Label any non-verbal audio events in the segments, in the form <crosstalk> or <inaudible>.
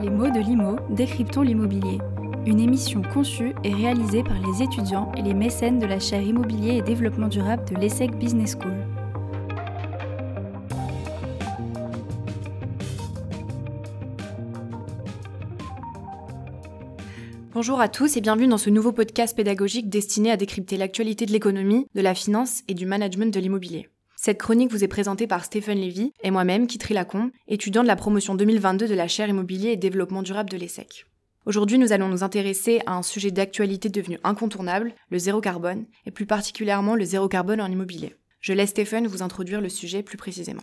Les mots de l'IMO, décryptons l'immobilier. Une émission conçue et réalisée par les étudiants et les mécènes de la chaire Immobilier et Développement Durable de l'ESSEC Business School. Bonjour à tous et bienvenue dans ce nouveau podcast pédagogique destiné à décrypter l'actualité de l'économie, de la finance et du management de l'immobilier. Cette chronique vous est présentée par Stéphane Lévy et moi-même, Kitri Lacombe, étudiant de la promotion 2022 de la chaire Immobilier et Développement Durable de l'ESSEC. Aujourd'hui, nous allons nous intéresser à un sujet d'actualité devenu incontournable, le zéro carbone, et plus particulièrement le zéro carbone en immobilier. Je laisse Stéphane vous introduire le sujet plus précisément.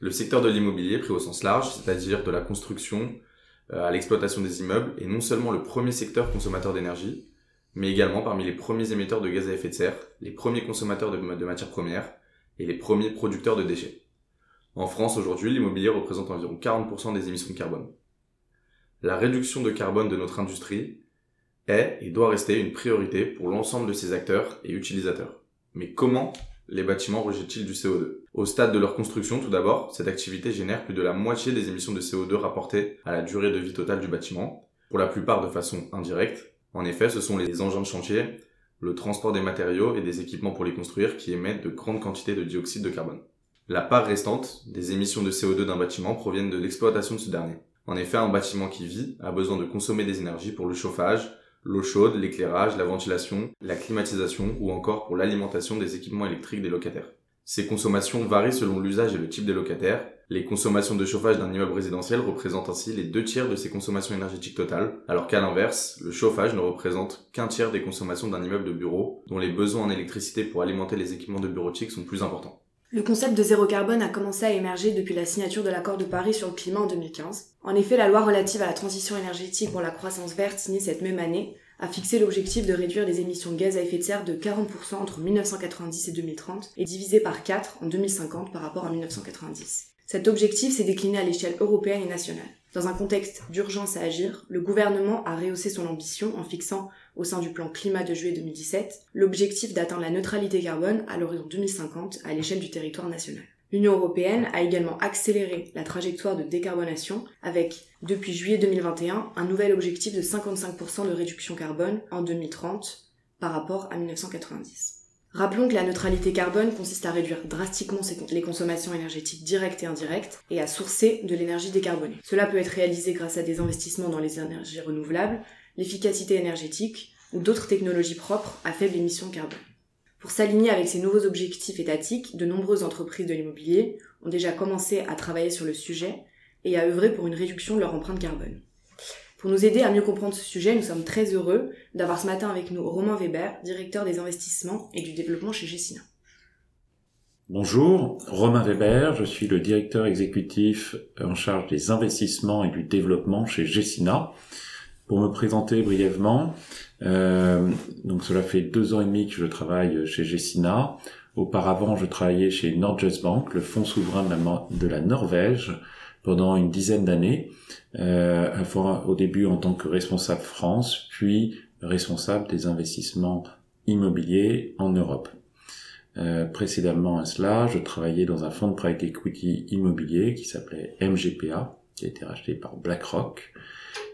Le secteur de l'immobilier pris au sens large, c'est-à-dire de la construction euh, à l'exploitation des immeubles, est non seulement le premier secteur consommateur d'énergie, mais également parmi les premiers émetteurs de gaz à effet de serre, les premiers consommateurs de, de matières premières, et les premiers producteurs de déchets. En France aujourd'hui, l'immobilier représente environ 40% des émissions de carbone. La réduction de carbone de notre industrie est et doit rester une priorité pour l'ensemble de ses acteurs et utilisateurs. Mais comment les bâtiments rejettent-ils du CO2 Au stade de leur construction, tout d'abord, cette activité génère plus de la moitié des émissions de CO2 rapportées à la durée de vie totale du bâtiment, pour la plupart de façon indirecte. En effet, ce sont les engins de chantier, le transport des matériaux et des équipements pour les construire qui émettent de grandes quantités de dioxyde de carbone. La part restante des émissions de CO2 d'un bâtiment proviennent de l'exploitation de ce dernier. En effet, un bâtiment qui vit a besoin de consommer des énergies pour le chauffage, l'eau chaude, l'éclairage, la ventilation, la climatisation ou encore pour l'alimentation des équipements électriques des locataires. Ces consommations varient selon l'usage et le type des locataires. Les consommations de chauffage d'un immeuble résidentiel représentent ainsi les deux tiers de ses consommations énergétiques totales, alors qu'à l'inverse, le chauffage ne représente qu'un tiers des consommations d'un immeuble de bureau, dont les besoins en électricité pour alimenter les équipements de bureautique sont plus importants. Le concept de zéro carbone a commencé à émerger depuis la signature de l'accord de Paris sur le climat en 2015. En effet, la loi relative à la transition énergétique pour la croissance verte signée cette même année a fixé l'objectif de réduire les émissions de gaz à effet de serre de 40% entre 1990 et 2030 et divisé par 4 en 2050 par rapport à 1990. Cet objectif s'est décliné à l'échelle européenne et nationale. Dans un contexte d'urgence à agir, le gouvernement a rehaussé son ambition en fixant, au sein du plan climat de juillet 2017, l'objectif d'atteindre la neutralité carbone à l'horizon 2050 à l'échelle du territoire national. L'Union européenne a également accéléré la trajectoire de décarbonation avec, depuis juillet 2021, un nouvel objectif de 55% de réduction carbone en 2030 par rapport à 1990. Rappelons que la neutralité carbone consiste à réduire drastiquement les consommations énergétiques directes et indirectes et à sourcer de l'énergie décarbonée. Cela peut être réalisé grâce à des investissements dans les énergies renouvelables, l'efficacité énergétique ou d'autres technologies propres à faible émission carbone. Pour s'aligner avec ces nouveaux objectifs étatiques, de nombreuses entreprises de l'immobilier ont déjà commencé à travailler sur le sujet et à œuvrer pour une réduction de leur empreinte carbone. Pour nous aider à mieux comprendre ce sujet, nous sommes très heureux d'avoir ce matin avec nous Romain Weber, directeur des investissements et du développement chez Gessina. Bonjour, Romain Weber, je suis le directeur exécutif en charge des investissements et du développement chez Gessina. Pour me présenter brièvement, euh, donc cela fait deux ans et demi que je travaille chez Gessina. Auparavant, je travaillais chez Nordjust Bank, le fonds souverain de la Norvège, pendant une dizaine d'années, euh, au début en tant que responsable France, puis responsable des investissements immobiliers en Europe. Euh, précédemment à cela, je travaillais dans un fonds de private equity immobilier qui s'appelait MGPA, qui a été racheté par BlackRock,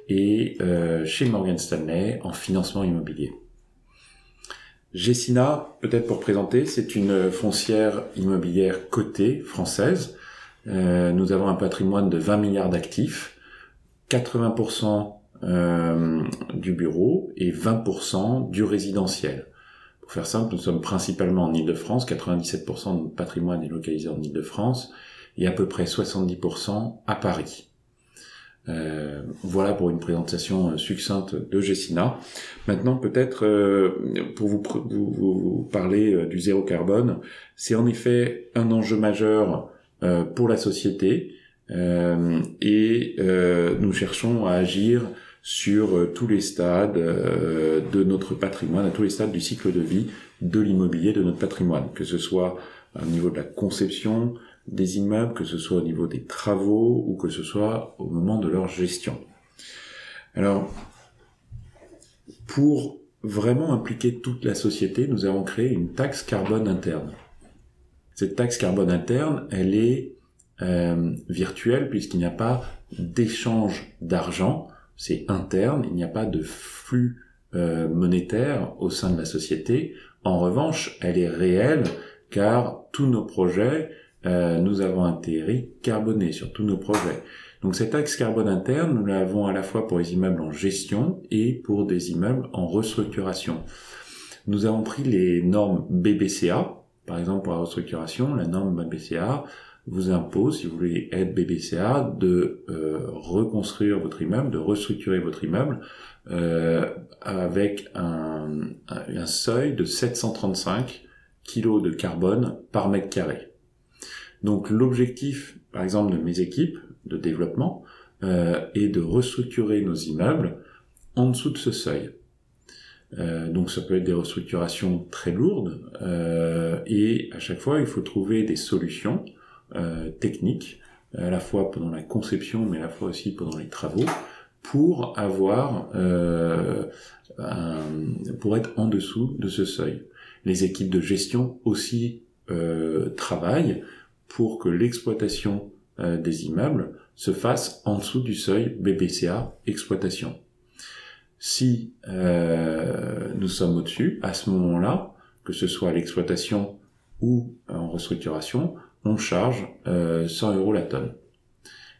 et euh, chez Morgan Stanley en financement immobilier. Gessina, peut-être pour présenter, c'est une foncière immobilière cotée française. Euh, nous avons un patrimoine de 20 milliards d'actifs, 80% euh, du bureau et 20% du résidentiel. Pour faire simple, nous sommes principalement en Ile-de-France, 97% de notre patrimoine est localisé en Ile-de-France et à peu près 70% à Paris. Euh, voilà pour une présentation euh, succincte de Gessina. Maintenant, peut-être euh, pour vous, vous, parler du zéro carbone, c'est en effet un enjeu majeur pour la société et nous cherchons à agir sur tous les stades de notre patrimoine, à tous les stades du cycle de vie de l'immobilier de notre patrimoine, que ce soit au niveau de la conception, des immeubles, que ce soit au niveau des travaux ou que ce soit au moment de leur gestion. Alors, pour vraiment impliquer toute la société, nous avons créé une taxe carbone interne. Cette taxe carbone interne, elle est euh, virtuel puisqu'il n'y a pas d'échange d'argent, c'est interne, il n'y a pas de flux euh, monétaire au sein de la société. En revanche, elle est réelle car tous nos projets, euh, nous avons un TRI carboné sur tous nos projets. Donc cet axe carbone interne, nous l'avons à la fois pour les immeubles en gestion et pour des immeubles en restructuration. Nous avons pris les normes BBCA, par exemple pour la restructuration, la norme BBCA vous impose, si vous voulez être BBCA, de euh, reconstruire votre immeuble, de restructurer votre immeuble euh, avec un, seuil de 735 kg de carbone par mètre carré. Donc l'objectif, par exemple, de mes équipes de développement euh, est de restructurer nos immeubles en dessous de ce seuil. Euh, donc ça peut être des restructurations très lourdes euh, et à chaque fois il faut trouver des solutions euh, techniques à la fois pendant la conception mais à la fois aussi pendant les travaux pour avoir euh, un, pour être en dessous de ce seuil. Les équipes de gestion aussi euh, travaillent pour que l'exploitation euh, des immeubles se fasse en dessous du seuil BBCA exploitation. Si euh, nous sommes au-dessus, à ce moment-là, que ce soit à l'exploitation ou en restructuration, on charge 100 euh, euros la tonne.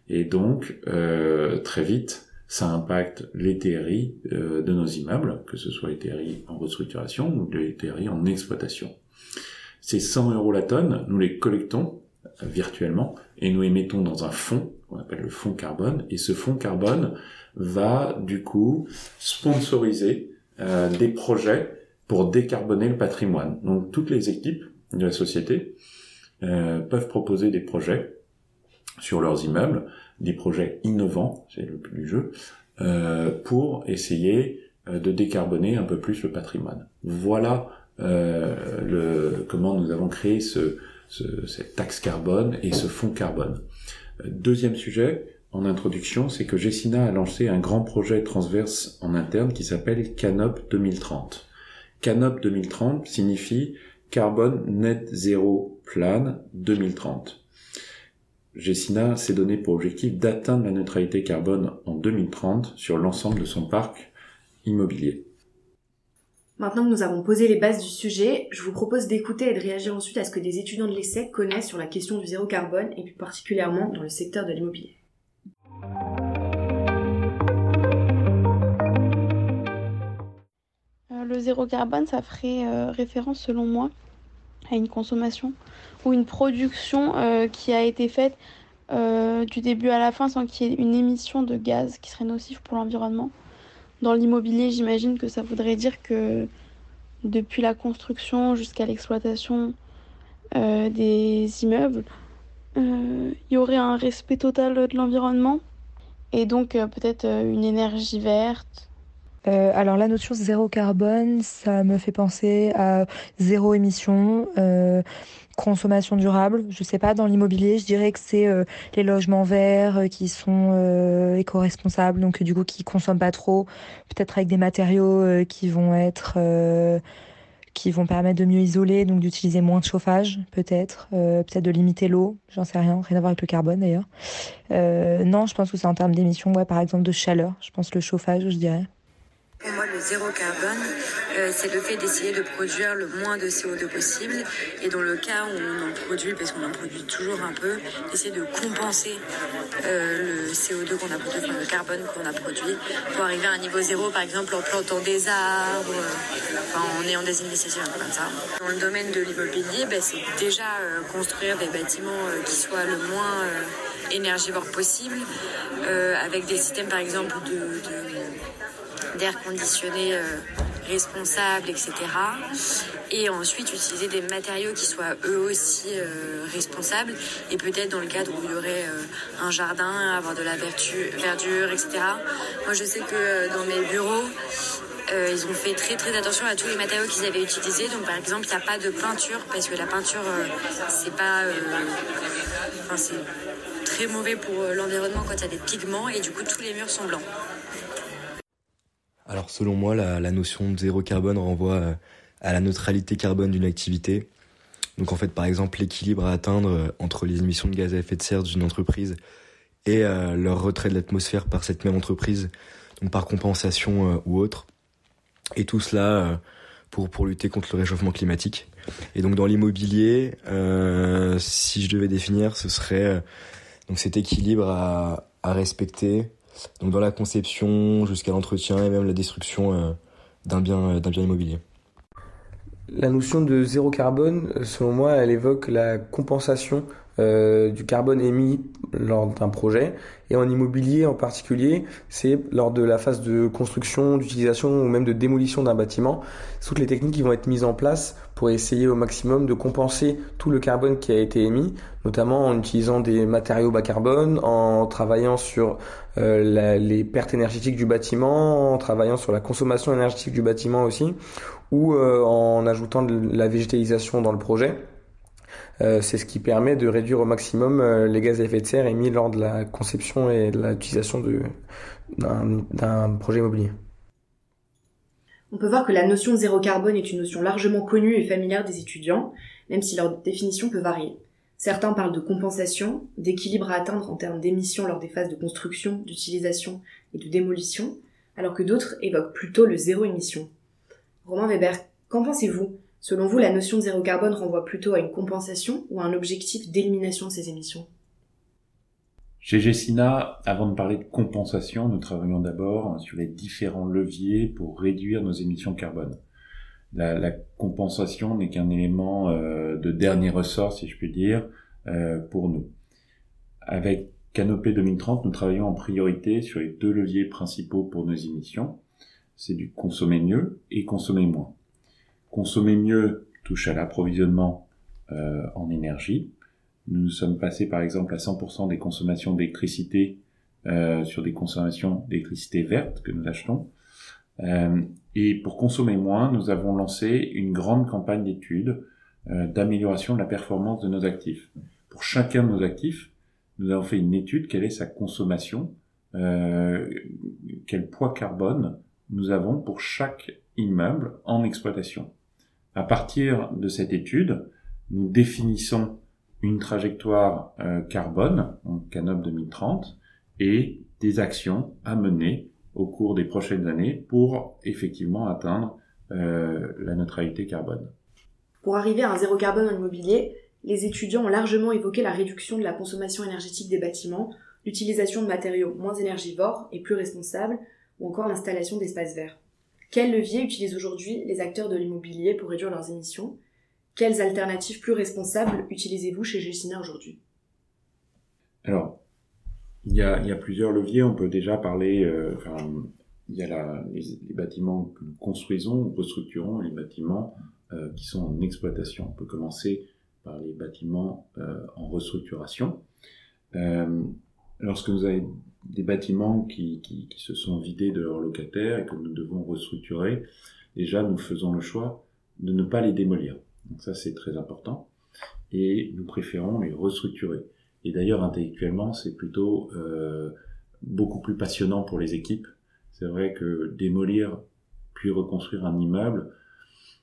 Et donc, euh, très vite, ça impacte les TRI de nos immeubles, que ce soit les TRI en restructuration ou les en exploitation. Ces 100 euros la tonne, nous les collectons virtuellement et nous émettons dans un fonds qu'on appelle le fonds carbone et ce fonds carbone va du coup sponsoriser euh, des projets pour décarboner le patrimoine. Donc toutes les équipes de la société euh, peuvent proposer des projets sur leurs immeubles, des projets innovants, c'est le plus du jeu, euh, pour essayer euh, de décarboner un peu plus le patrimoine. Voilà euh, le, comment nous avons créé ce, ce, cette taxe carbone et ce fonds carbone. Deuxième sujet, en introduction, c'est que Gessina a lancé un grand projet transverse en interne qui s'appelle Canop 2030. Canop 2030 signifie Carbone Net Zero Plan 2030. Gessina s'est donné pour objectif d'atteindre la neutralité carbone en 2030 sur l'ensemble de son parc immobilier. Maintenant que nous avons posé les bases du sujet, je vous propose d'écouter et de réagir ensuite à ce que des étudiants de l'ESSEC connaissent sur la question du zéro carbone et plus particulièrement dans le secteur de l'immobilier. Euh, le zéro carbone, ça ferait euh, référence selon moi à une consommation ou une production euh, qui a été faite du début à la fin sans qu'il y ait une émission de gaz qui serait nocif pour l'environnement. Dans l'immobilier, j'imagine que ça voudrait dire que depuis la construction jusqu'à l'exploitation des immeubles, il y aurait un respect total de l'environnement et donc peut-être une énergie verte, euh, alors la notion zéro carbone, ça me fait penser à zéro émission, euh, consommation durable. Je sais pas, dans l'immobilier, je dirais que c'est euh, les logements verts euh, qui sont euh, éco-responsables, donc du coup qui consomment pas trop, peut-être avec des matériaux qui vont être qui vont permettre de mieux isoler, donc d'utiliser moins de chauffage, peut-être, peut-être de limiter l'eau, j'en sais rien, rien à voir avec le carbone d'ailleurs. non, je pense que c'est en termes d'émissions, ouais, par exemple de chaleur, je pense le chauffage, je dirais. Le zéro carbone, euh, c'est le fait d'essayer de produire le moins de CO2 possible. Et dans le cas où on en produit, parce qu'on en produit toujours un peu, d'essayer de compenser euh, le CO2 qu'on a produit, le carbone qu'on a produit, pour arriver à un niveau zéro, par exemple en plantant des arbres, enfin, en ayant des initiatives comme ça. Dans le domaine de l'immobilier, ben, c'est déjà euh, construire des bâtiments qui soient le moins énergivores possible, avec des systèmes par exemple de d'air conditionné euh, responsable, etc. Et ensuite utiliser des matériaux qui soient eux aussi euh, responsables et peut-être dans le cadre où il y aurait euh, un jardin, avoir de la verdure, etc. Moi je sais que dans mes bureaux, ils ont fait très très attention à tous les matériaux qu'ils avaient utilisés. Donc par exemple, il n'y a pas de peinture parce que la peinture, c'est pas, c'est très mauvais pour l'environnement quand il y a des pigments et du coup tous les murs sont blancs. Alors selon moi, la, notion de zéro carbone renvoie euh, à la neutralité carbone d'une activité. Donc en fait, par exemple, l'équilibre à atteindre entre les émissions de gaz à effet de serre d'une entreprise et leur retrait de l'atmosphère par cette même entreprise, donc par compensation ou autre. Et tout cela pour, pour lutter contre le réchauffement climatique. Et donc dans l'immobilier, euh, si je devais définir, ce serait euh, donc cet équilibre à respecter, donc dans la conception jusqu'à l'entretien et même la destruction euh, d'un bien d'un bien immobilier. La notion de zéro carbone, selon moi, elle évoque la compensation euh, du carbone émis lors d'un projet. Et en immobilier en particulier, c'est lors de la phase de construction, d'utilisation ou même de démolition d'un bâtiment. Toutes les techniques qui vont être mises en place pour essayer au maximum de compenser tout le carbone qui a été émis, notamment en utilisant des matériaux bas carbone, en travaillant sur euh, les pertes énergétiques du bâtiment, en travaillant sur la consommation énergétique du bâtiment aussi, ou euh, en ajoutant de la végétalisation dans le projet. Euh, c'est ce qui permet de réduire au maximum euh, les gaz à effet de serre émis lors de la conception et de l'utilisation d'un projet immobilier. On peut voir que la notion zéro carbone est une notion largement connue et familière des étudiants, même si leur définition peut varier. Certains parlent de compensation, d'équilibre à atteindre en termes d'émissions lors des phases de construction, d'utilisation et de démolition, alors que d'autres évoquent plutôt le zéro émission. Romain Weber, qu'en pensez-vous? Selon vous, la notion de zéro carbone renvoie plutôt à une compensation ou à un objectif d'élimination de ces émissions? Chez Gessina, avant de parler de compensation, nous travaillons d'abord sur les différents leviers pour réduire nos émissions carbone. La, compensation n'est qu'un élément euh, de dernier ressort, si je puis dire, euh, pour nous. Avec Canopée 2030, nous travaillons en priorité sur les deux leviers principaux pour nos émissions. C'est du consommer mieux et consommer moins. Consommer mieux touche à l'approvisionnement euh, en énergie. Nous sommes passés par exemple à 100% des consommations d'électricité euh, sur des consommations d'électricité verte que nous achetons. Euh, et pour consommer moins, nous avons lancé une grande campagne d'études d'amélioration de la performance de nos actifs. Pour chacun de nos actifs, nous avons fait une étude, quelle est sa consommation, quel poids carbone nous avons pour chaque immeuble en exploitation. À partir de cette étude, nous définissons une trajectoire euh, carbone, en Canop 2030, et des actions à mener au cours des prochaines années pour effectivement atteindre euh, la neutralité carbone. Pour arriver à un zéro carbone en immobilier, les étudiants ont largement évoqué la réduction de la consommation énergétique des bâtiments, l'utilisation de matériaux moins énergivores et plus responsables, ou encore l'installation d'espaces verts. Quels leviers utilisent aujourd'hui les acteurs de l'immobilier pour réduire leurs émissions? Quelles alternatives plus responsables utilisez-vous chez Gessina aujourd'hui? Alors, il y, a, plusieurs leviers. On peut déjà parler, euh, enfin, il y a les, bâtiments que nous construisons, restructurons, les bâtiments euh, qui sont en exploitation. On peut commencer par les bâtiments euh, en restructuration. lorsque vous avez des bâtiments qui, qui, qui, se sont vidés de leurs locataires et que nous devons restructurer, déjà nous faisons le choix de ne pas les démolir. Donc ça c'est très important. Et nous préférons les restructurer. Et d'ailleurs intellectuellement c'est plutôt euh, beaucoup plus passionnant pour les équipes. C'est vrai que démolir puis reconstruire un immeuble,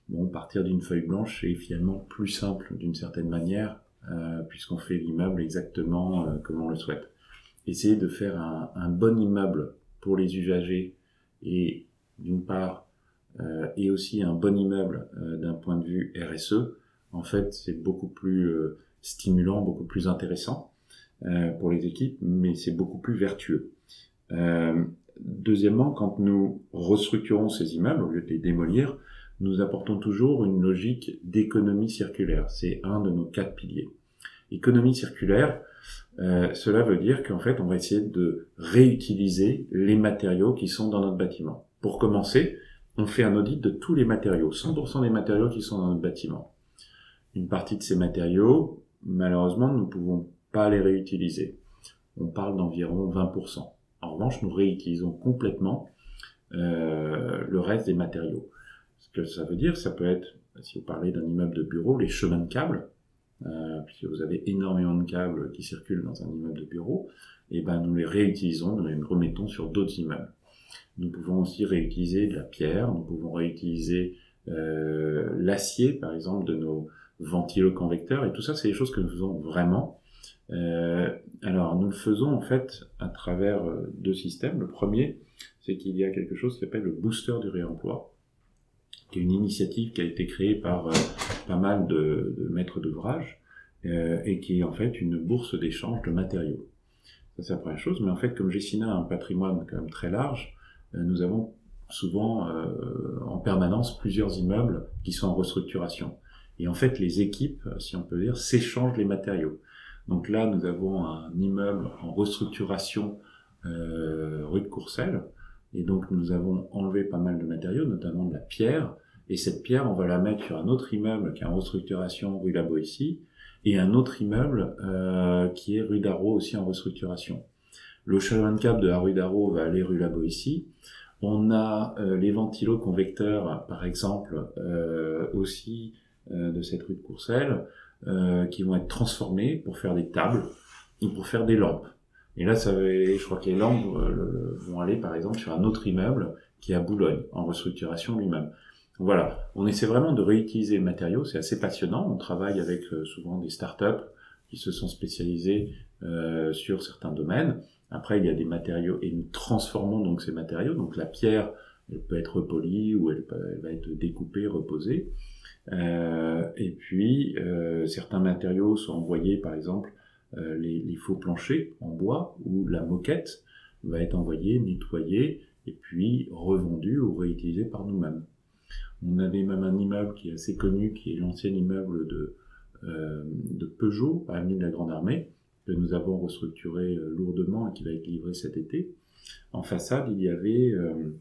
bon partir d'une feuille blanche c'est finalement plus simple d'une certaine manière euh, puisqu'on fait l'immeuble exactement euh, comme on le souhaite essayer de faire un, un, bon immeuble pour les usagers et d'une part euh, et aussi un bon immeuble euh, d'un point de vue RSE, en fait c'est beaucoup plus euh, stimulant, beaucoup plus intéressant euh, pour les équipes, mais c'est beaucoup plus vertueux. deuxièmement, quand nous restructurons ces immeubles, au lieu de les démolir, nous apportons toujours une logique d'économie circulaire. C'est un de nos quatre piliers. Économie circulaire, euh, cela veut dire qu'en fait, on va essayer de réutiliser les matériaux qui sont dans notre bâtiment. Pour commencer, on fait un audit de tous les matériaux, 100% des matériaux qui sont dans notre bâtiment. Une partie de ces matériaux, malheureusement, nous ne pouvons pas les réutiliser. On parle d'environ 20%. En revanche, nous réutilisons complètement euh, le reste des matériaux. Ce que ça veut dire, ça peut être, si vous parlez d'un immeuble de bureau, les chemins de câbles, puisque vous avez énormément de câbles qui circulent dans un immeuble de bureau, et ben nous les réutilisons, nous les remettons sur d'autres immeubles. Nous pouvons aussi réutiliser de la pierre, nous pouvons réutiliser euh, l'acier, par exemple, de nos ventiloconvecteurs, et tout ça, c'est des choses que nous faisons vraiment. Euh, alors, nous le faisons en fait à travers euh, deux systèmes. Le premier, c'est qu'il y a quelque chose qui s'appelle le booster du réemploi, qui est une initiative qui a été créée par euh, pas mal de, de maîtres d'ouvrage euh, et qui est en fait une bourse d'échange de matériaux. Ça, c'est la première chose. Mais en fait, comme Gessina a un patrimoine quand même très large, euh, nous avons souvent en permanence plusieurs immeubles qui sont en restructuration. Et en fait, les équipes, si on peut dire, s'échangent les matériaux. Donc là, nous avons un immeuble en restructuration euh, rue de Courcelles. Et donc, nous avons enlevé pas mal de matériaux, notamment de la pierre. Et cette pierre, on va la mettre sur un autre immeuble qui est en restructuration rue La Boétie et un autre immeuble euh, qui est rue d'Arro aussi en restructuration. Le challenge cap de la rue d'Arro va aller rue La Boétie. On a euh, les ventilos-convecteurs, par exemple, euh, aussi euh, de cette rue de Courcelles, euh, qui vont être transformés pour faire des tables ou pour faire des lampes. Et là, ça je crois que les lampes euh, vont aller, par exemple, sur un autre immeuble qui est à Boulogne, en restructuration lui-même. Voilà, on essaie vraiment de réutiliser le matériau, c'est assez passionnant. On travaille avec souvent des startups qui se sont spécialisés euh, sur certains domaines. Après, il y a des matériaux et nous transformons donc ces matériaux. Donc la pierre, elle peut être polie ou elle, peut, elle va être découpée, reposée. Euh, et puis, euh, certains matériaux sont envoyés, par exemple, euh, les, les, faux planchers en bois ou la moquette va être envoyée, nettoyée et puis revendue ou réutilisée par nous-mêmes. On avait même un immeuble qui est assez connu, qui est l'ancien immeuble de, euh, Peugeot, à l'avenue de la Grande Armée, que nous avons restructuré lourdement et qui va être livré cet été. En façade, il y avait euh,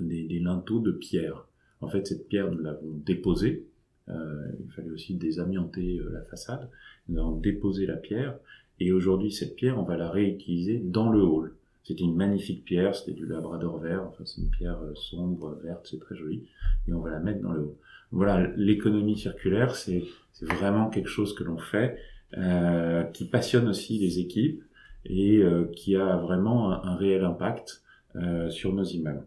des linteaux de pierre. En fait, cette pierre, nous l'avons déposée. Euh, il fallait aussi désamianter euh, la façade. Nous avons déposé la pierre. Et aujourd'hui, cette pierre, on va la réutiliser dans le hall. C'était une magnifique pierre, c'était du labrador vert. Enfin, c'est une pierre euh, sombre, verte, c'est très joli. Et on va la mettre dans le hall. Voilà, l'économie circulaire, c'est vraiment quelque chose que l'on fait, euh, qui passionne aussi les équipes et euh, qui a vraiment un, un réel impact euh, sur nos immeubles.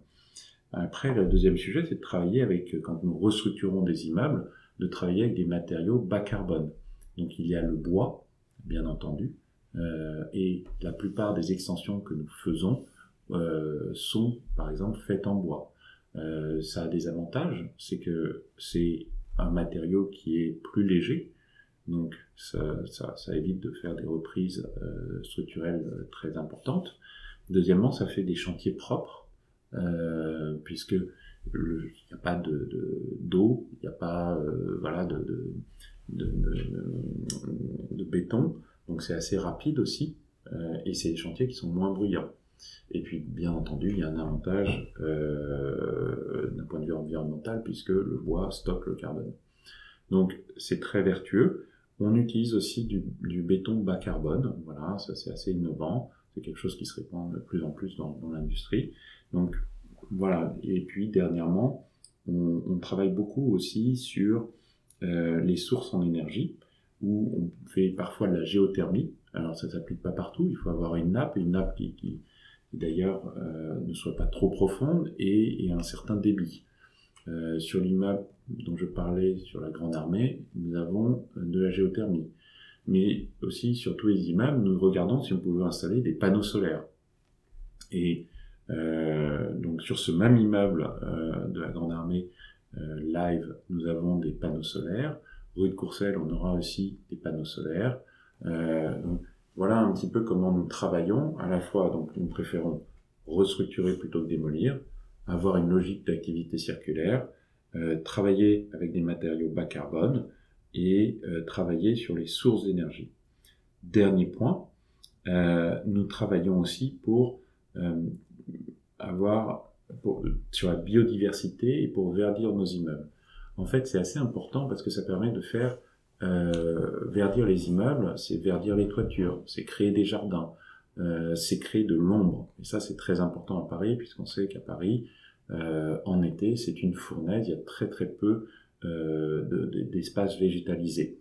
Après, le deuxième sujet, c'est de travailler avec, quand nous restructurons des immeubles, de travailler avec des matériaux bas carbone. Donc il y a le bois, bien entendu, euh, et la plupart des extensions que nous faisons euh, sont, par exemple, faites en bois. Euh, ça a des avantages, c'est que c'est un matériau qui est plus léger, donc ça, ça, évite de faire des reprises structurelles très importantes. Deuxièmement, ça fait des chantiers propres puisque il n'y a pas de d'eau, il n'y a pas euh, voilà de de, béton, donc c'est assez rapide aussi, euh, et c'est des chantiers qui sont moins bruyants. Et puis, bien entendu, il y a un avantage euh, d'un point de vue environnemental, puisque le bois stocke le carbone. Donc, c'est très vertueux. On utilise aussi du, du, béton bas carbone. Voilà, ça c'est assez innovant. C'est quelque chose qui se répand de plus en plus dans, dans l'industrie. Donc voilà. Et puis dernièrement, on, travaille beaucoup aussi sur euh, les sources en énergie, où on fait parfois de la géothermie. Alors ça s'applique pas partout. Il faut avoir une nappe, une nappe qui, d'ailleurs euh, ne soit pas trop profonde et, un certain débit. Euh, sur l'immeuble dont je parlais sur la Grande Armée, nous avons de la géothermie. Mais aussi sur tous les immeubles, nous regardons si on pouvait installer des panneaux solaires. Et donc sur ce même immeuble euh, de la Grande Armée euh, live, nous avons des panneaux solaires. Rue de Courcelles, on aura aussi des panneaux solaires. donc voilà un petit peu comment nous travaillons. À la fois, donc nous préférons restructurer plutôt que démolir, avoir une logique d'activité circulaire, euh, travailler avec des matériaux bas carbone et euh, travailler sur les sources d'énergie. Dernier point, euh, nous travaillons aussi pour avoir sur la biodiversité et pour verdir nos immeubles. En fait, c'est assez important parce que ça permet de faire euh, verdir les immeubles, c'est verdir les toitures, c'est créer des jardins, euh, c'est créer de l'ombre. Et ça, c'est très important à Paris, puisqu'on sait qu'à Paris, euh, en été, c'est une fournaise, il y a très très peu euh, d'espaces de, végétalisés.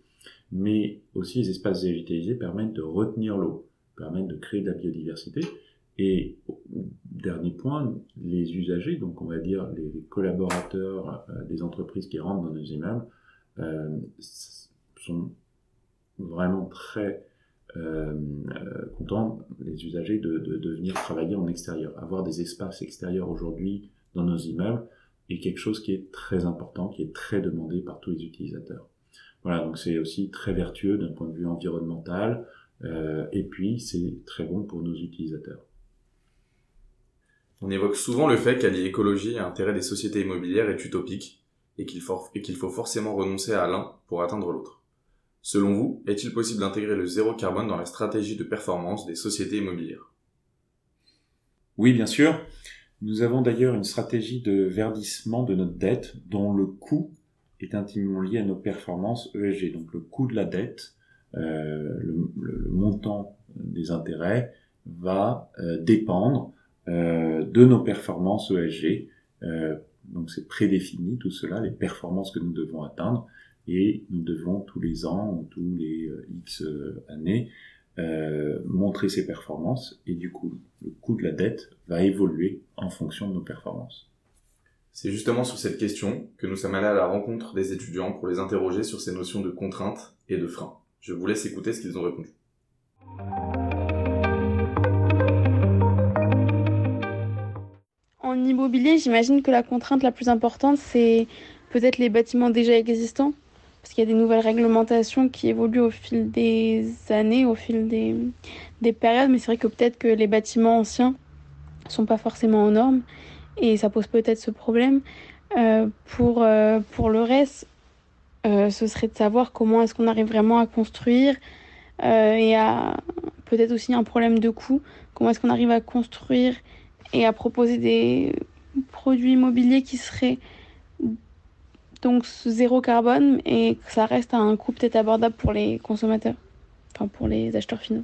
Mais aussi, les espaces végétalisés permettent de retenir l'eau, permettent de créer de la biodiversité. Et dernier point, les usagers, donc on va dire les collaborateurs euh, des entreprises qui rentrent dans nos immeubles, sont vraiment très contents, les usagers, de, de, de, venir travailler en extérieur. Avoir des espaces extérieurs aujourd'hui dans nos immeubles est quelque chose qui est très important, qui est très demandé par tous les utilisateurs. Voilà, donc c'est aussi très vertueux d'un point de vue environnemental, euh, et puis c'est très bon pour nos utilisateurs. On évoque souvent le fait qu'allier écologie et intérêt des sociétés immobilières est utopique, et qu'il faut, forcément renoncer à l'un pour atteindre l'autre. Selon vous, est-il possible d'intégrer le zéro carbone dans la stratégie de performance des sociétés immobilières? Oui, bien sûr. Nous avons d'ailleurs une stratégie de verdissement de notre dette dont le coût est intimement lié à nos performances ESG. Donc le coût de la dette, euh, le, montant des intérêts va euh, dépendre de nos performances ESG. donc c'est prédéfini tout cela, les performances que nous devons atteindre et nous devons tous les ans ou tous les X années euh, montrer ses performances et du coup le coût de la dette va évoluer en fonction de nos performances. C'est justement sur cette question que nous sommes allés à la rencontre des étudiants pour les interroger sur ces notions de contraintes et de freins. Je vous laisse écouter ce qu'ils ont répondu. Immobilier, j'imagine que la contrainte la plus importante, c'est peut-être les bâtiments déjà existants parce qu'il y a des nouvelles réglementations qui évoluent au fil des années, au fil des, des périodes, mais c'est vrai que peut-être que les bâtiments anciens sont pas forcément aux normes et ça pose peut-être ce problème. Euh, pour, euh, pour le reste, euh, ce serait de savoir comment est-ce qu'on arrive vraiment à construire et à peut-être aussi un problème de coût, comment est-ce qu'on arrive à construire et à proposer des produits immobiliers qui seraient donc zéro carbone et que ça reste à un coût peut-être abordable pour les consommateurs, enfin pour les acheteurs finaux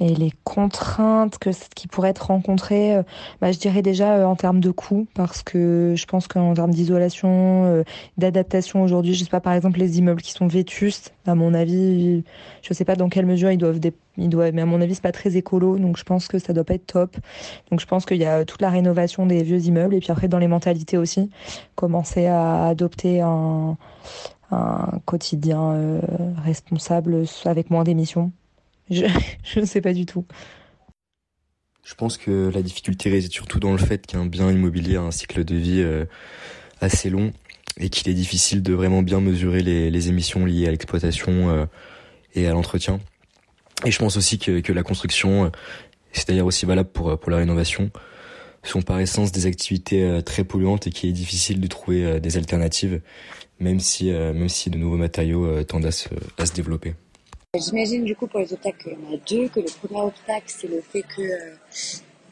et les contraintes que qui pourraient être rencontrées, euh, bah, je dirais déjà euh, en termes de coûts, parce que je pense qu'en termes d'isolation, euh, d'adaptation aujourd'hui, je sais pas par exemple les immeubles qui sont vétustes, à mon avis, je sais pas dans quelle mesure ils doivent, ils doivent mais à mon avis c'est pas très écolo, donc je pense que ça doit pas être top. Donc je pense qu'il y a toute la rénovation des vieux immeubles et puis après dans les mentalités aussi, commencer à adopter un, un quotidien responsable avec moins d'émissions. <laughs> Je ne sais pas du tout. Je pense que la difficulté réside surtout dans le fait qu'un bien immobilier a un cycle de vie euh, assez long et qu'il est difficile de vraiment bien mesurer les, les émissions liées à l'exploitation euh, et à l'entretien. Et je pense aussi que, que la construction, euh, c'est d'ailleurs aussi valable pour, pour la rénovation, sont par essence des activités très polluantes et qu'il est difficile de trouver des alternatives, même si, même si de nouveaux matériaux tendent à se, à se développer. J'imagine du coup pour les obstacles qu'il y en a deux, que le premier obstacle c'est le fait que euh,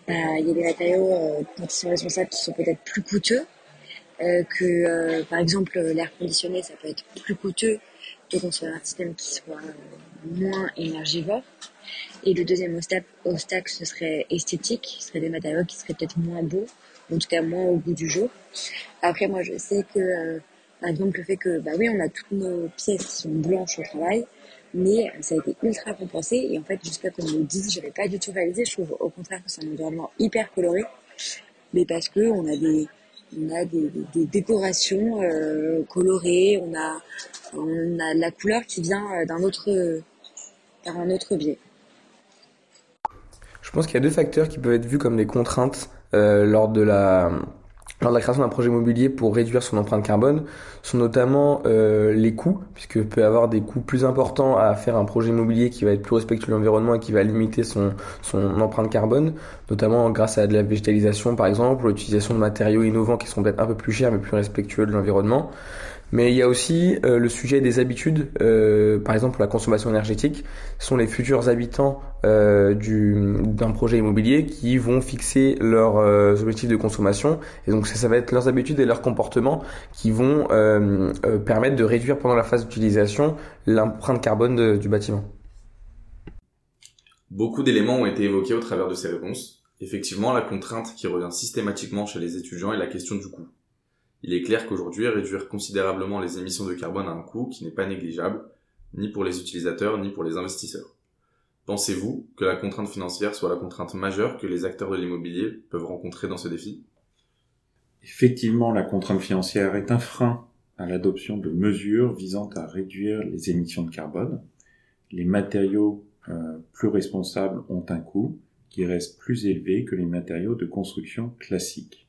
bah, il y a des matériaux euh, quand ils sont responsables qui sont peut-être plus coûteux, euh, que par exemple l'air conditionné ça peut être plus coûteux de construire un système qui soit moins énergivore. Et le deuxième obstacle, ce serait esthétique, ce serait des matériaux qui seraient peut-être moins beaux, en tout cas moins au bout du jour. Après moi je sais que par exemple le fait que bah oui on a toutes nos pièces qui sont blanches au travail, mais ça a été ultra compensé et en fait jusqu'à qu'on me le je n'avais pas du tout réalisé je trouve au contraire que c'est un environnement hyper coloré. Mais parce que on a des on a décorations euh, colorées. On a on a la couleur qui vient euh, d'un autre par un autre biais. Je pense qu'il y a deux facteurs qui peuvent être vus comme des contraintes euh, lors de la lors la création d'un projet immobilier pour réduire son empreinte carbone sont notamment euh, les coûts, puisque peut avoir des coûts plus importants à faire un projet immobilier qui va être plus respectueux de l'environnement et qui va limiter son empreinte carbone, notamment grâce à de la végétalisation par exemple, l'utilisation de matériaux innovants qui sont peut-être un peu plus chers mais plus respectueux de l'environnement. Mais il y a aussi euh, le sujet des habitudes, euh, par exemple pour la consommation énergétique, ce sont les futurs habitants euh, d'un projet immobilier qui vont fixer leurs euh, objectifs de consommation. Et donc ça, ça, va être leurs habitudes et leurs comportements qui vont euh, permettre de réduire pendant la phase d'utilisation l'empreinte carbone du bâtiment. Beaucoup d'éléments ont été évoqués au travers de ces réponses. Effectivement, la contrainte qui revient systématiquement chez les étudiants est la question du coût. Il est clair qu'aujourd'hui, réduire considérablement les émissions de carbone a un coût qui n'est pas négligeable, ni pour les utilisateurs, ni pour les investisseurs. Pensez-vous que la contrainte financière soit la contrainte majeure que les acteurs de l'immobilier peuvent rencontrer dans ce défi? Effectivement, la contrainte financière est un frein à l'adoption de mesures visant à réduire les émissions de carbone. Les matériaux euh, plus responsables ont un coût qui reste plus élevé que les matériaux de construction classiques.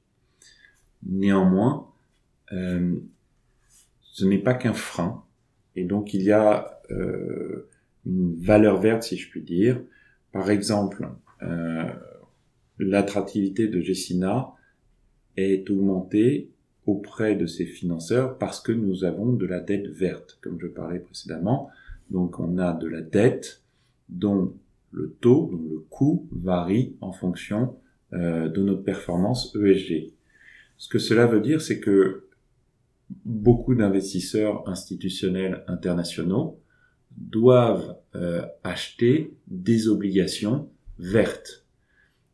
Néanmoins, euh, ce n'est pas qu'un frein, et donc il y a euh, une valeur verte, si je puis dire. Par exemple, euh, l'attractivité de Gessina est augmentée auprès de ses financeurs parce que nous avons de la dette verte, comme je parlais précédemment. Donc on a de la dette dont le taux, dont le coût varie en fonction euh, de notre performance ESG. Ce que cela veut dire, c'est que beaucoup d'investisseurs institutionnels internationaux doivent euh, acheter des obligations vertes.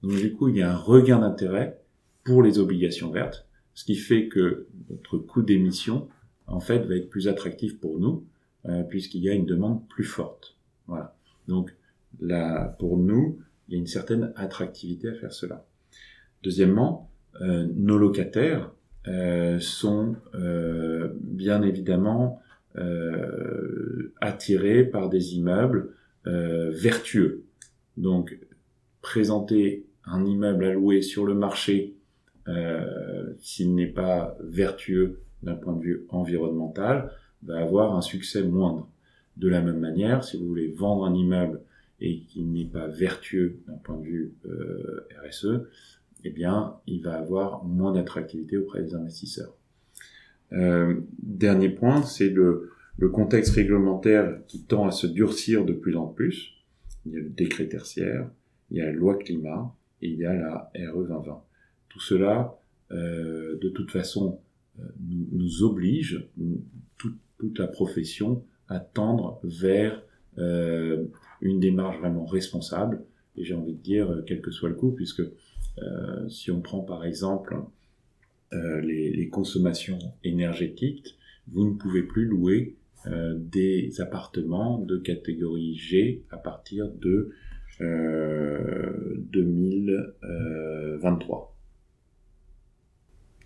Donc du coup, il y a un regain d'intérêt pour les obligations vertes, ce qui fait que notre coût d'émission, en fait, va être plus attractif pour nous, euh, puisqu'il y a une demande plus forte. Voilà. Donc pour nous, il y a une certaine attractivité à faire cela. Deuxièmement, euh, nos locataires euh, sont euh, bien évidemment attirés par des immeubles vertueux. Donc, présenter un immeuble à louer sur le marché s'il n'est pas vertueux d'un point de vue environnemental va avoir un succès moindre. De la même manière, si vous voulez vendre un immeuble et qu'il n'est pas vertueux d'un point de vue euh, RSE, eh bien, il va avoir moins d'attractivité auprès des investisseurs. Euh, dernier point, c'est le, le contexte réglementaire qui tend à se durcir de plus en plus. Il y a le décret tertiaire, il y a la loi climat et il y a la RE 2020. Tout cela, euh, de toute façon, euh, nous, nous, oblige, toute, toute la profession, à tendre vers euh, une démarche vraiment responsable. Et j'ai envie de dire, quel que soit le coût, puisque euh, si on prend par exemple euh, les, consommations énergétiques, vous ne pouvez plus louer euh, des appartements de catégorie G à partir de 2023.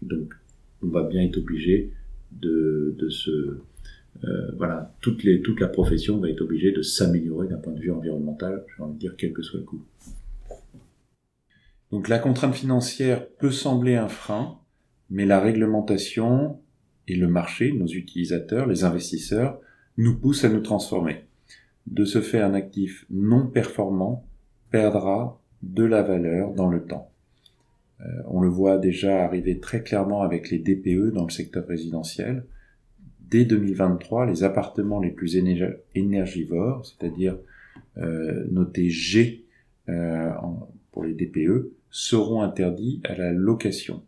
Donc, on va bien être obligé de, de se euh, voilà, toute, les, toute la profession va être obligée de s'améliorer d'un point de vue environnemental, j'ai envie de dire, quel que soit le coût. Donc la contrainte financière peut sembler un frein, mais la réglementation et le marché, nos utilisateurs, les investisseurs, nous poussent à nous transformer. De ce fait, un actif non performant perdra de la valeur dans le temps. Euh, on le voit déjà arriver très clairement avec les DPE dans le secteur résidentiel. Dès 2023, les appartements les plus énergivores, c'est-à-dire euh, notés G euh, pour les DPE, seront interdits à la location.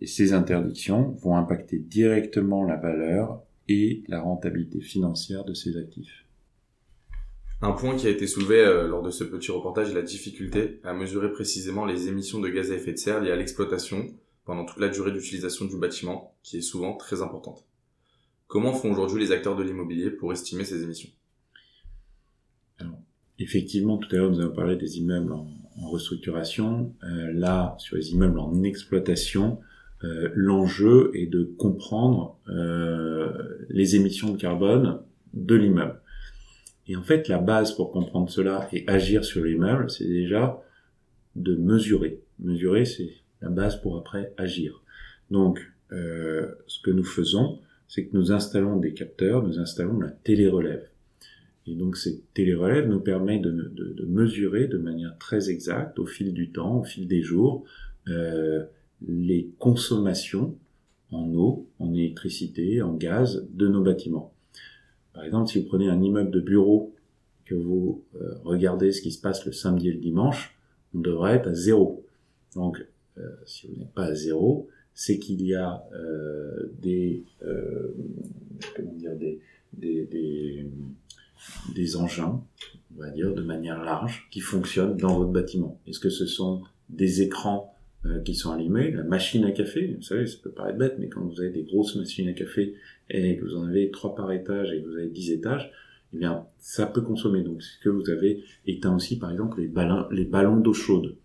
Et ces interdictions vont impacter directement la valeur et la rentabilité financière de ces actifs. Un point qui a été soulevé euh, lors de ce petit reportage est la difficulté à mesurer précisément les émissions de gaz à effet de serre liées à l'exploitation pendant toute la durée d'utilisation du bâtiment, qui est souvent très importante. Comment font aujourd'hui les acteurs de l'immobilier pour estimer ces émissions? Effectivement, tout à l'heure nous avons parlé des immeubles en, restructuration. Euh, là, sur les immeubles en exploitation, euh, l'enjeu est de comprendre euh, les émissions de carbone de l'immeuble. Et en fait, la base pour comprendre cela et agir sur l'immeuble, c'est déjà de mesurer. Mesurer, c'est la base pour après agir. Donc, ce que nous faisons, c'est que nous installons des capteurs, nous installons la télérelève. Et donc ces télérelèves nous de, de, mesurer de manière très exacte, au fil du temps, au fil des jours, euh, les consommations en eau, en électricité, en gaz de nos bâtiments. Par exemple, si vous prenez un immeuble de bureau, que vous euh, regardez ce qui se passe le samedi et le dimanche, on devrait être à zéro. Donc, euh, si vous n'êtes pas à zéro, c'est qu'il y a euh, des, euh, comment dire, des, des, des des engins, on va dire de manière large, qui fonctionnent dans votre bâtiment. Est-ce que ce sont des écrans euh, qui sont allumés, la machine à café, vous savez, ça peut paraître bête, mais quand vous avez des grosses machines à café et que vous en avez trois par étage et que vous avez dix étages, eh bien, ça peut consommer. Donc, c'est que vous avez éteint aussi, par exemple, les ballons, les ballons d'eau chaude.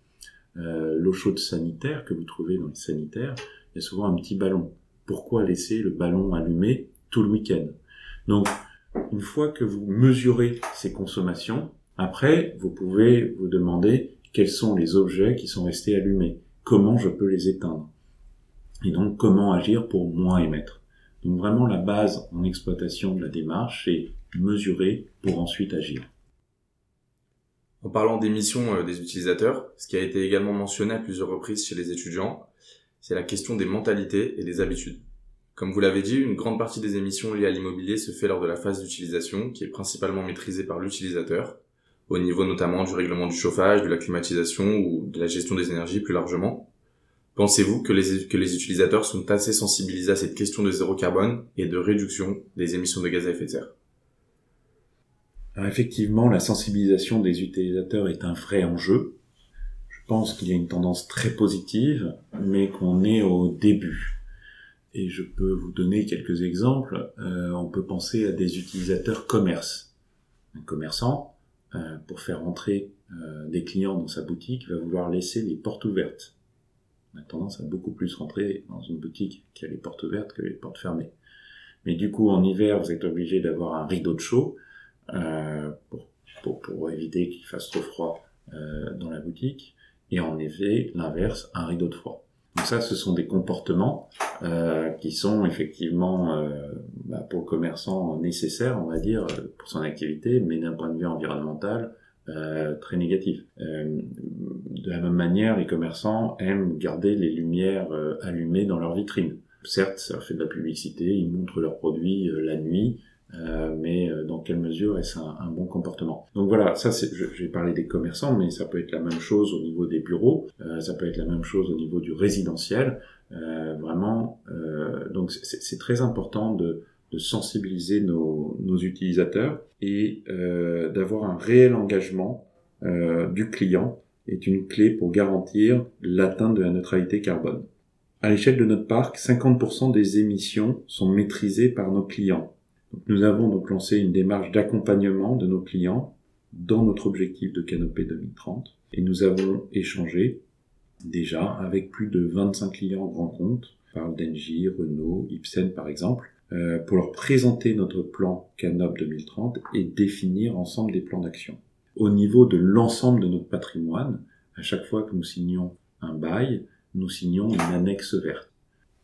L'eau chaude sanitaire que vous trouvez dans les sanitaires, il y a souvent un petit ballon pourquoi laisser le ballon allumé tout le week-end? Donc, une fois que vous mesurez ces consommations, après, vous pouvez vous demander quels sont les objets qui sont restés allumés, comment je peux les éteindre, et donc comment agir pour moins émettre? Donc vraiment la base en exploitation de la démarche, c'est mesurer pour ensuite agir. En parlant d'émissions euh, des utilisateurs, ce qui a été également mentionné à plusieurs reprises chez les étudiants, c'est la question des mentalités et des habitudes. Comme vous l'avez dit, une grande partie des émissions liées à l'immobilier se fait lors de la phase d'utilisation, qui est principalement maîtrisée par l'utilisateur, au niveau notamment du règlement du chauffage, de la climatisation ou de la gestion des énergies plus largement. Pensez-vous que les, utilisateurs sont assez sensibilisés à cette question de zéro carbone et de réduction des émissions de gaz à effet de serre? Alors effectivement, la sensibilisation des utilisateurs est un vrai enjeu. Pense qu'il y a une tendance très positive, mais qu'on est au début. Et je peux vous donner quelques exemples. Euh, on peut penser à des utilisateurs commerce. Un commerçant, euh, pour faire entrer euh, des clients dans sa boutique, va vouloir laisser les portes ouvertes. On a tendance à beaucoup plus rentrer dans une boutique qui a les portes ouvertes que les portes fermées. Mais du coup, en hiver, vous êtes obligé d'avoir un rideau de chaud pour, pour, éviter qu'il fasse trop froid dans la boutique. Et en effet, l'inverse, un rideau de froid. Donc ça, ce sont des comportements euh, qui sont effectivement euh, bah, pour le commerçant nécessaires, on va dire, pour son activité, mais d'un point de vue environnemental, euh, très négatif. De la même manière, les commerçants aiment garder les lumières allumées dans leurs vitrines. Certes, ça fait de la publicité, ils montrent leurs produits la nuit, mais dans quelle mesure est-ce un, bon comportement Donc voilà, ça c'est, j'ai parlé des commerçants, mais ça peut être la même chose au niveau des bureaux, euh, ça peut être la même chose au niveau du résidentiel. Euh, vraiment, donc c'est très important de, de sensibiliser nos, nos, utilisateurs et d'avoir un réel engagement du client est une clé pour garantir l'atteinte de la neutralité carbone. À l'échelle de notre parc, 50% des émissions sont maîtrisées par nos clients. Nous avons donc lancé une démarche d'accompagnement de nos clients dans notre objectif de Canopée 2030 et nous avons échangé déjà avec plus de 25 clients grands comptes, par d'Engie, Renault, Ipsen par exemple, euh, pour leur présenter notre plan Canop 2030 et définir ensemble des plans d'action. Au niveau de l'ensemble de notre patrimoine, à chaque fois que nous signons un bail, nous signons une annexe verte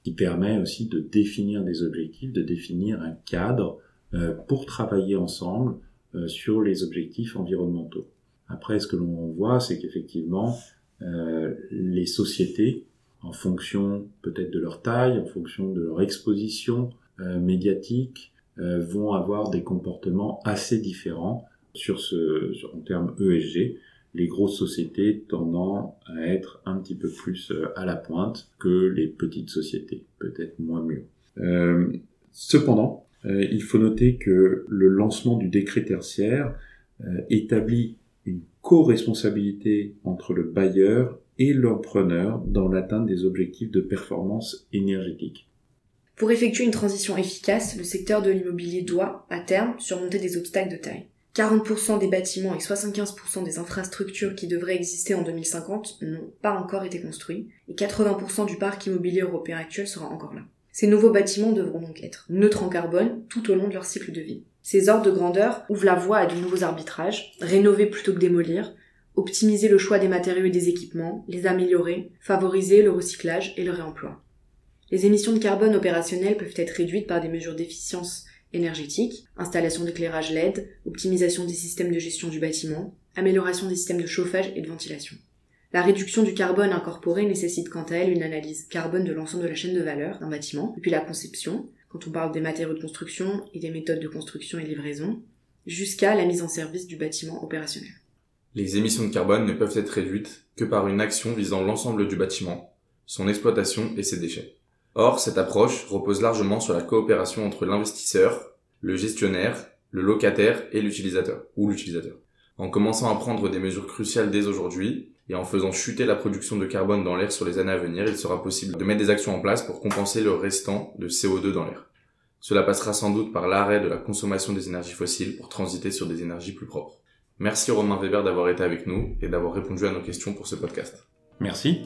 qui permet aussi de définir des objectifs, de définir un cadre euh, pour travailler ensemble euh, sur les objectifs environnementaux. Après, ce que l'on voit, c'est qu'effectivement, euh, les sociétés, en fonction peut-être de leur taille, en fonction de leur exposition médiatique, vont avoir des comportements assez différents sur ce, sur, en termes ESG les grosses sociétés tendant à être un petit peu plus euh, à la pointe que les petites sociétés, peut-être moins mieux. Euh, cependant, euh, il faut noter que le lancement du décret tertiaire euh, établit une co-responsabilité entre le bailleur et l'empreneur dans l'atteinte des objectifs de performance énergétique. Pour effectuer une transition efficace, le secteur de l'immobilier doit, à terme, surmonter des obstacles de taille. 40% des bâtiments et 75% des infrastructures qui devraient exister en 2050 n'ont pas encore été construits, et 80% du parc immobilier européen actuel sera encore là. Ces nouveaux bâtiments devront donc être neutres en carbone tout au long de leur cycle de vie. Ces ordres de grandeur ouvrent la voie à de nouveaux arbitrages, rénover plutôt que démolir, optimiser le choix des matériaux et des équipements, les améliorer, favoriser le recyclage et le réemploi. Les émissions de carbone opérationnelles peuvent être réduites par des mesures d'efficience énergétique, installation d'éclairage LED, optimisation des systèmes de gestion du bâtiment, amélioration des systèmes de chauffage et de ventilation. La réduction du carbone incorporé nécessite quant à elle une analyse carbone de l'ensemble de la chaîne de valeur d'un bâtiment, depuis la conception, quand on parle des matériaux de construction et des méthodes de construction et livraison, jusqu'à la mise en service du bâtiment opérationnel. Les émissions de carbone ne peuvent être réduites que par une action visant l'ensemble du bâtiment, son exploitation et ses déchets. Or, cette approche repose largement sur la coopération entre l'investisseur, le gestionnaire, le locataire et l'utilisateur, ou l'utilisateur. En commençant à prendre des mesures cruciales dès aujourd'hui, et en faisant chuter la production de carbone dans l'air sur les années à venir, il sera possible de mettre des actions en place pour compenser le restant de CO2 dans l'air. Cela passera sans doute par l'arrêt de la consommation des énergies fossiles pour transiter sur des énergies plus propres. Merci Romain Weber d'avoir été avec nous et d'avoir répondu à nos questions pour ce podcast. Merci.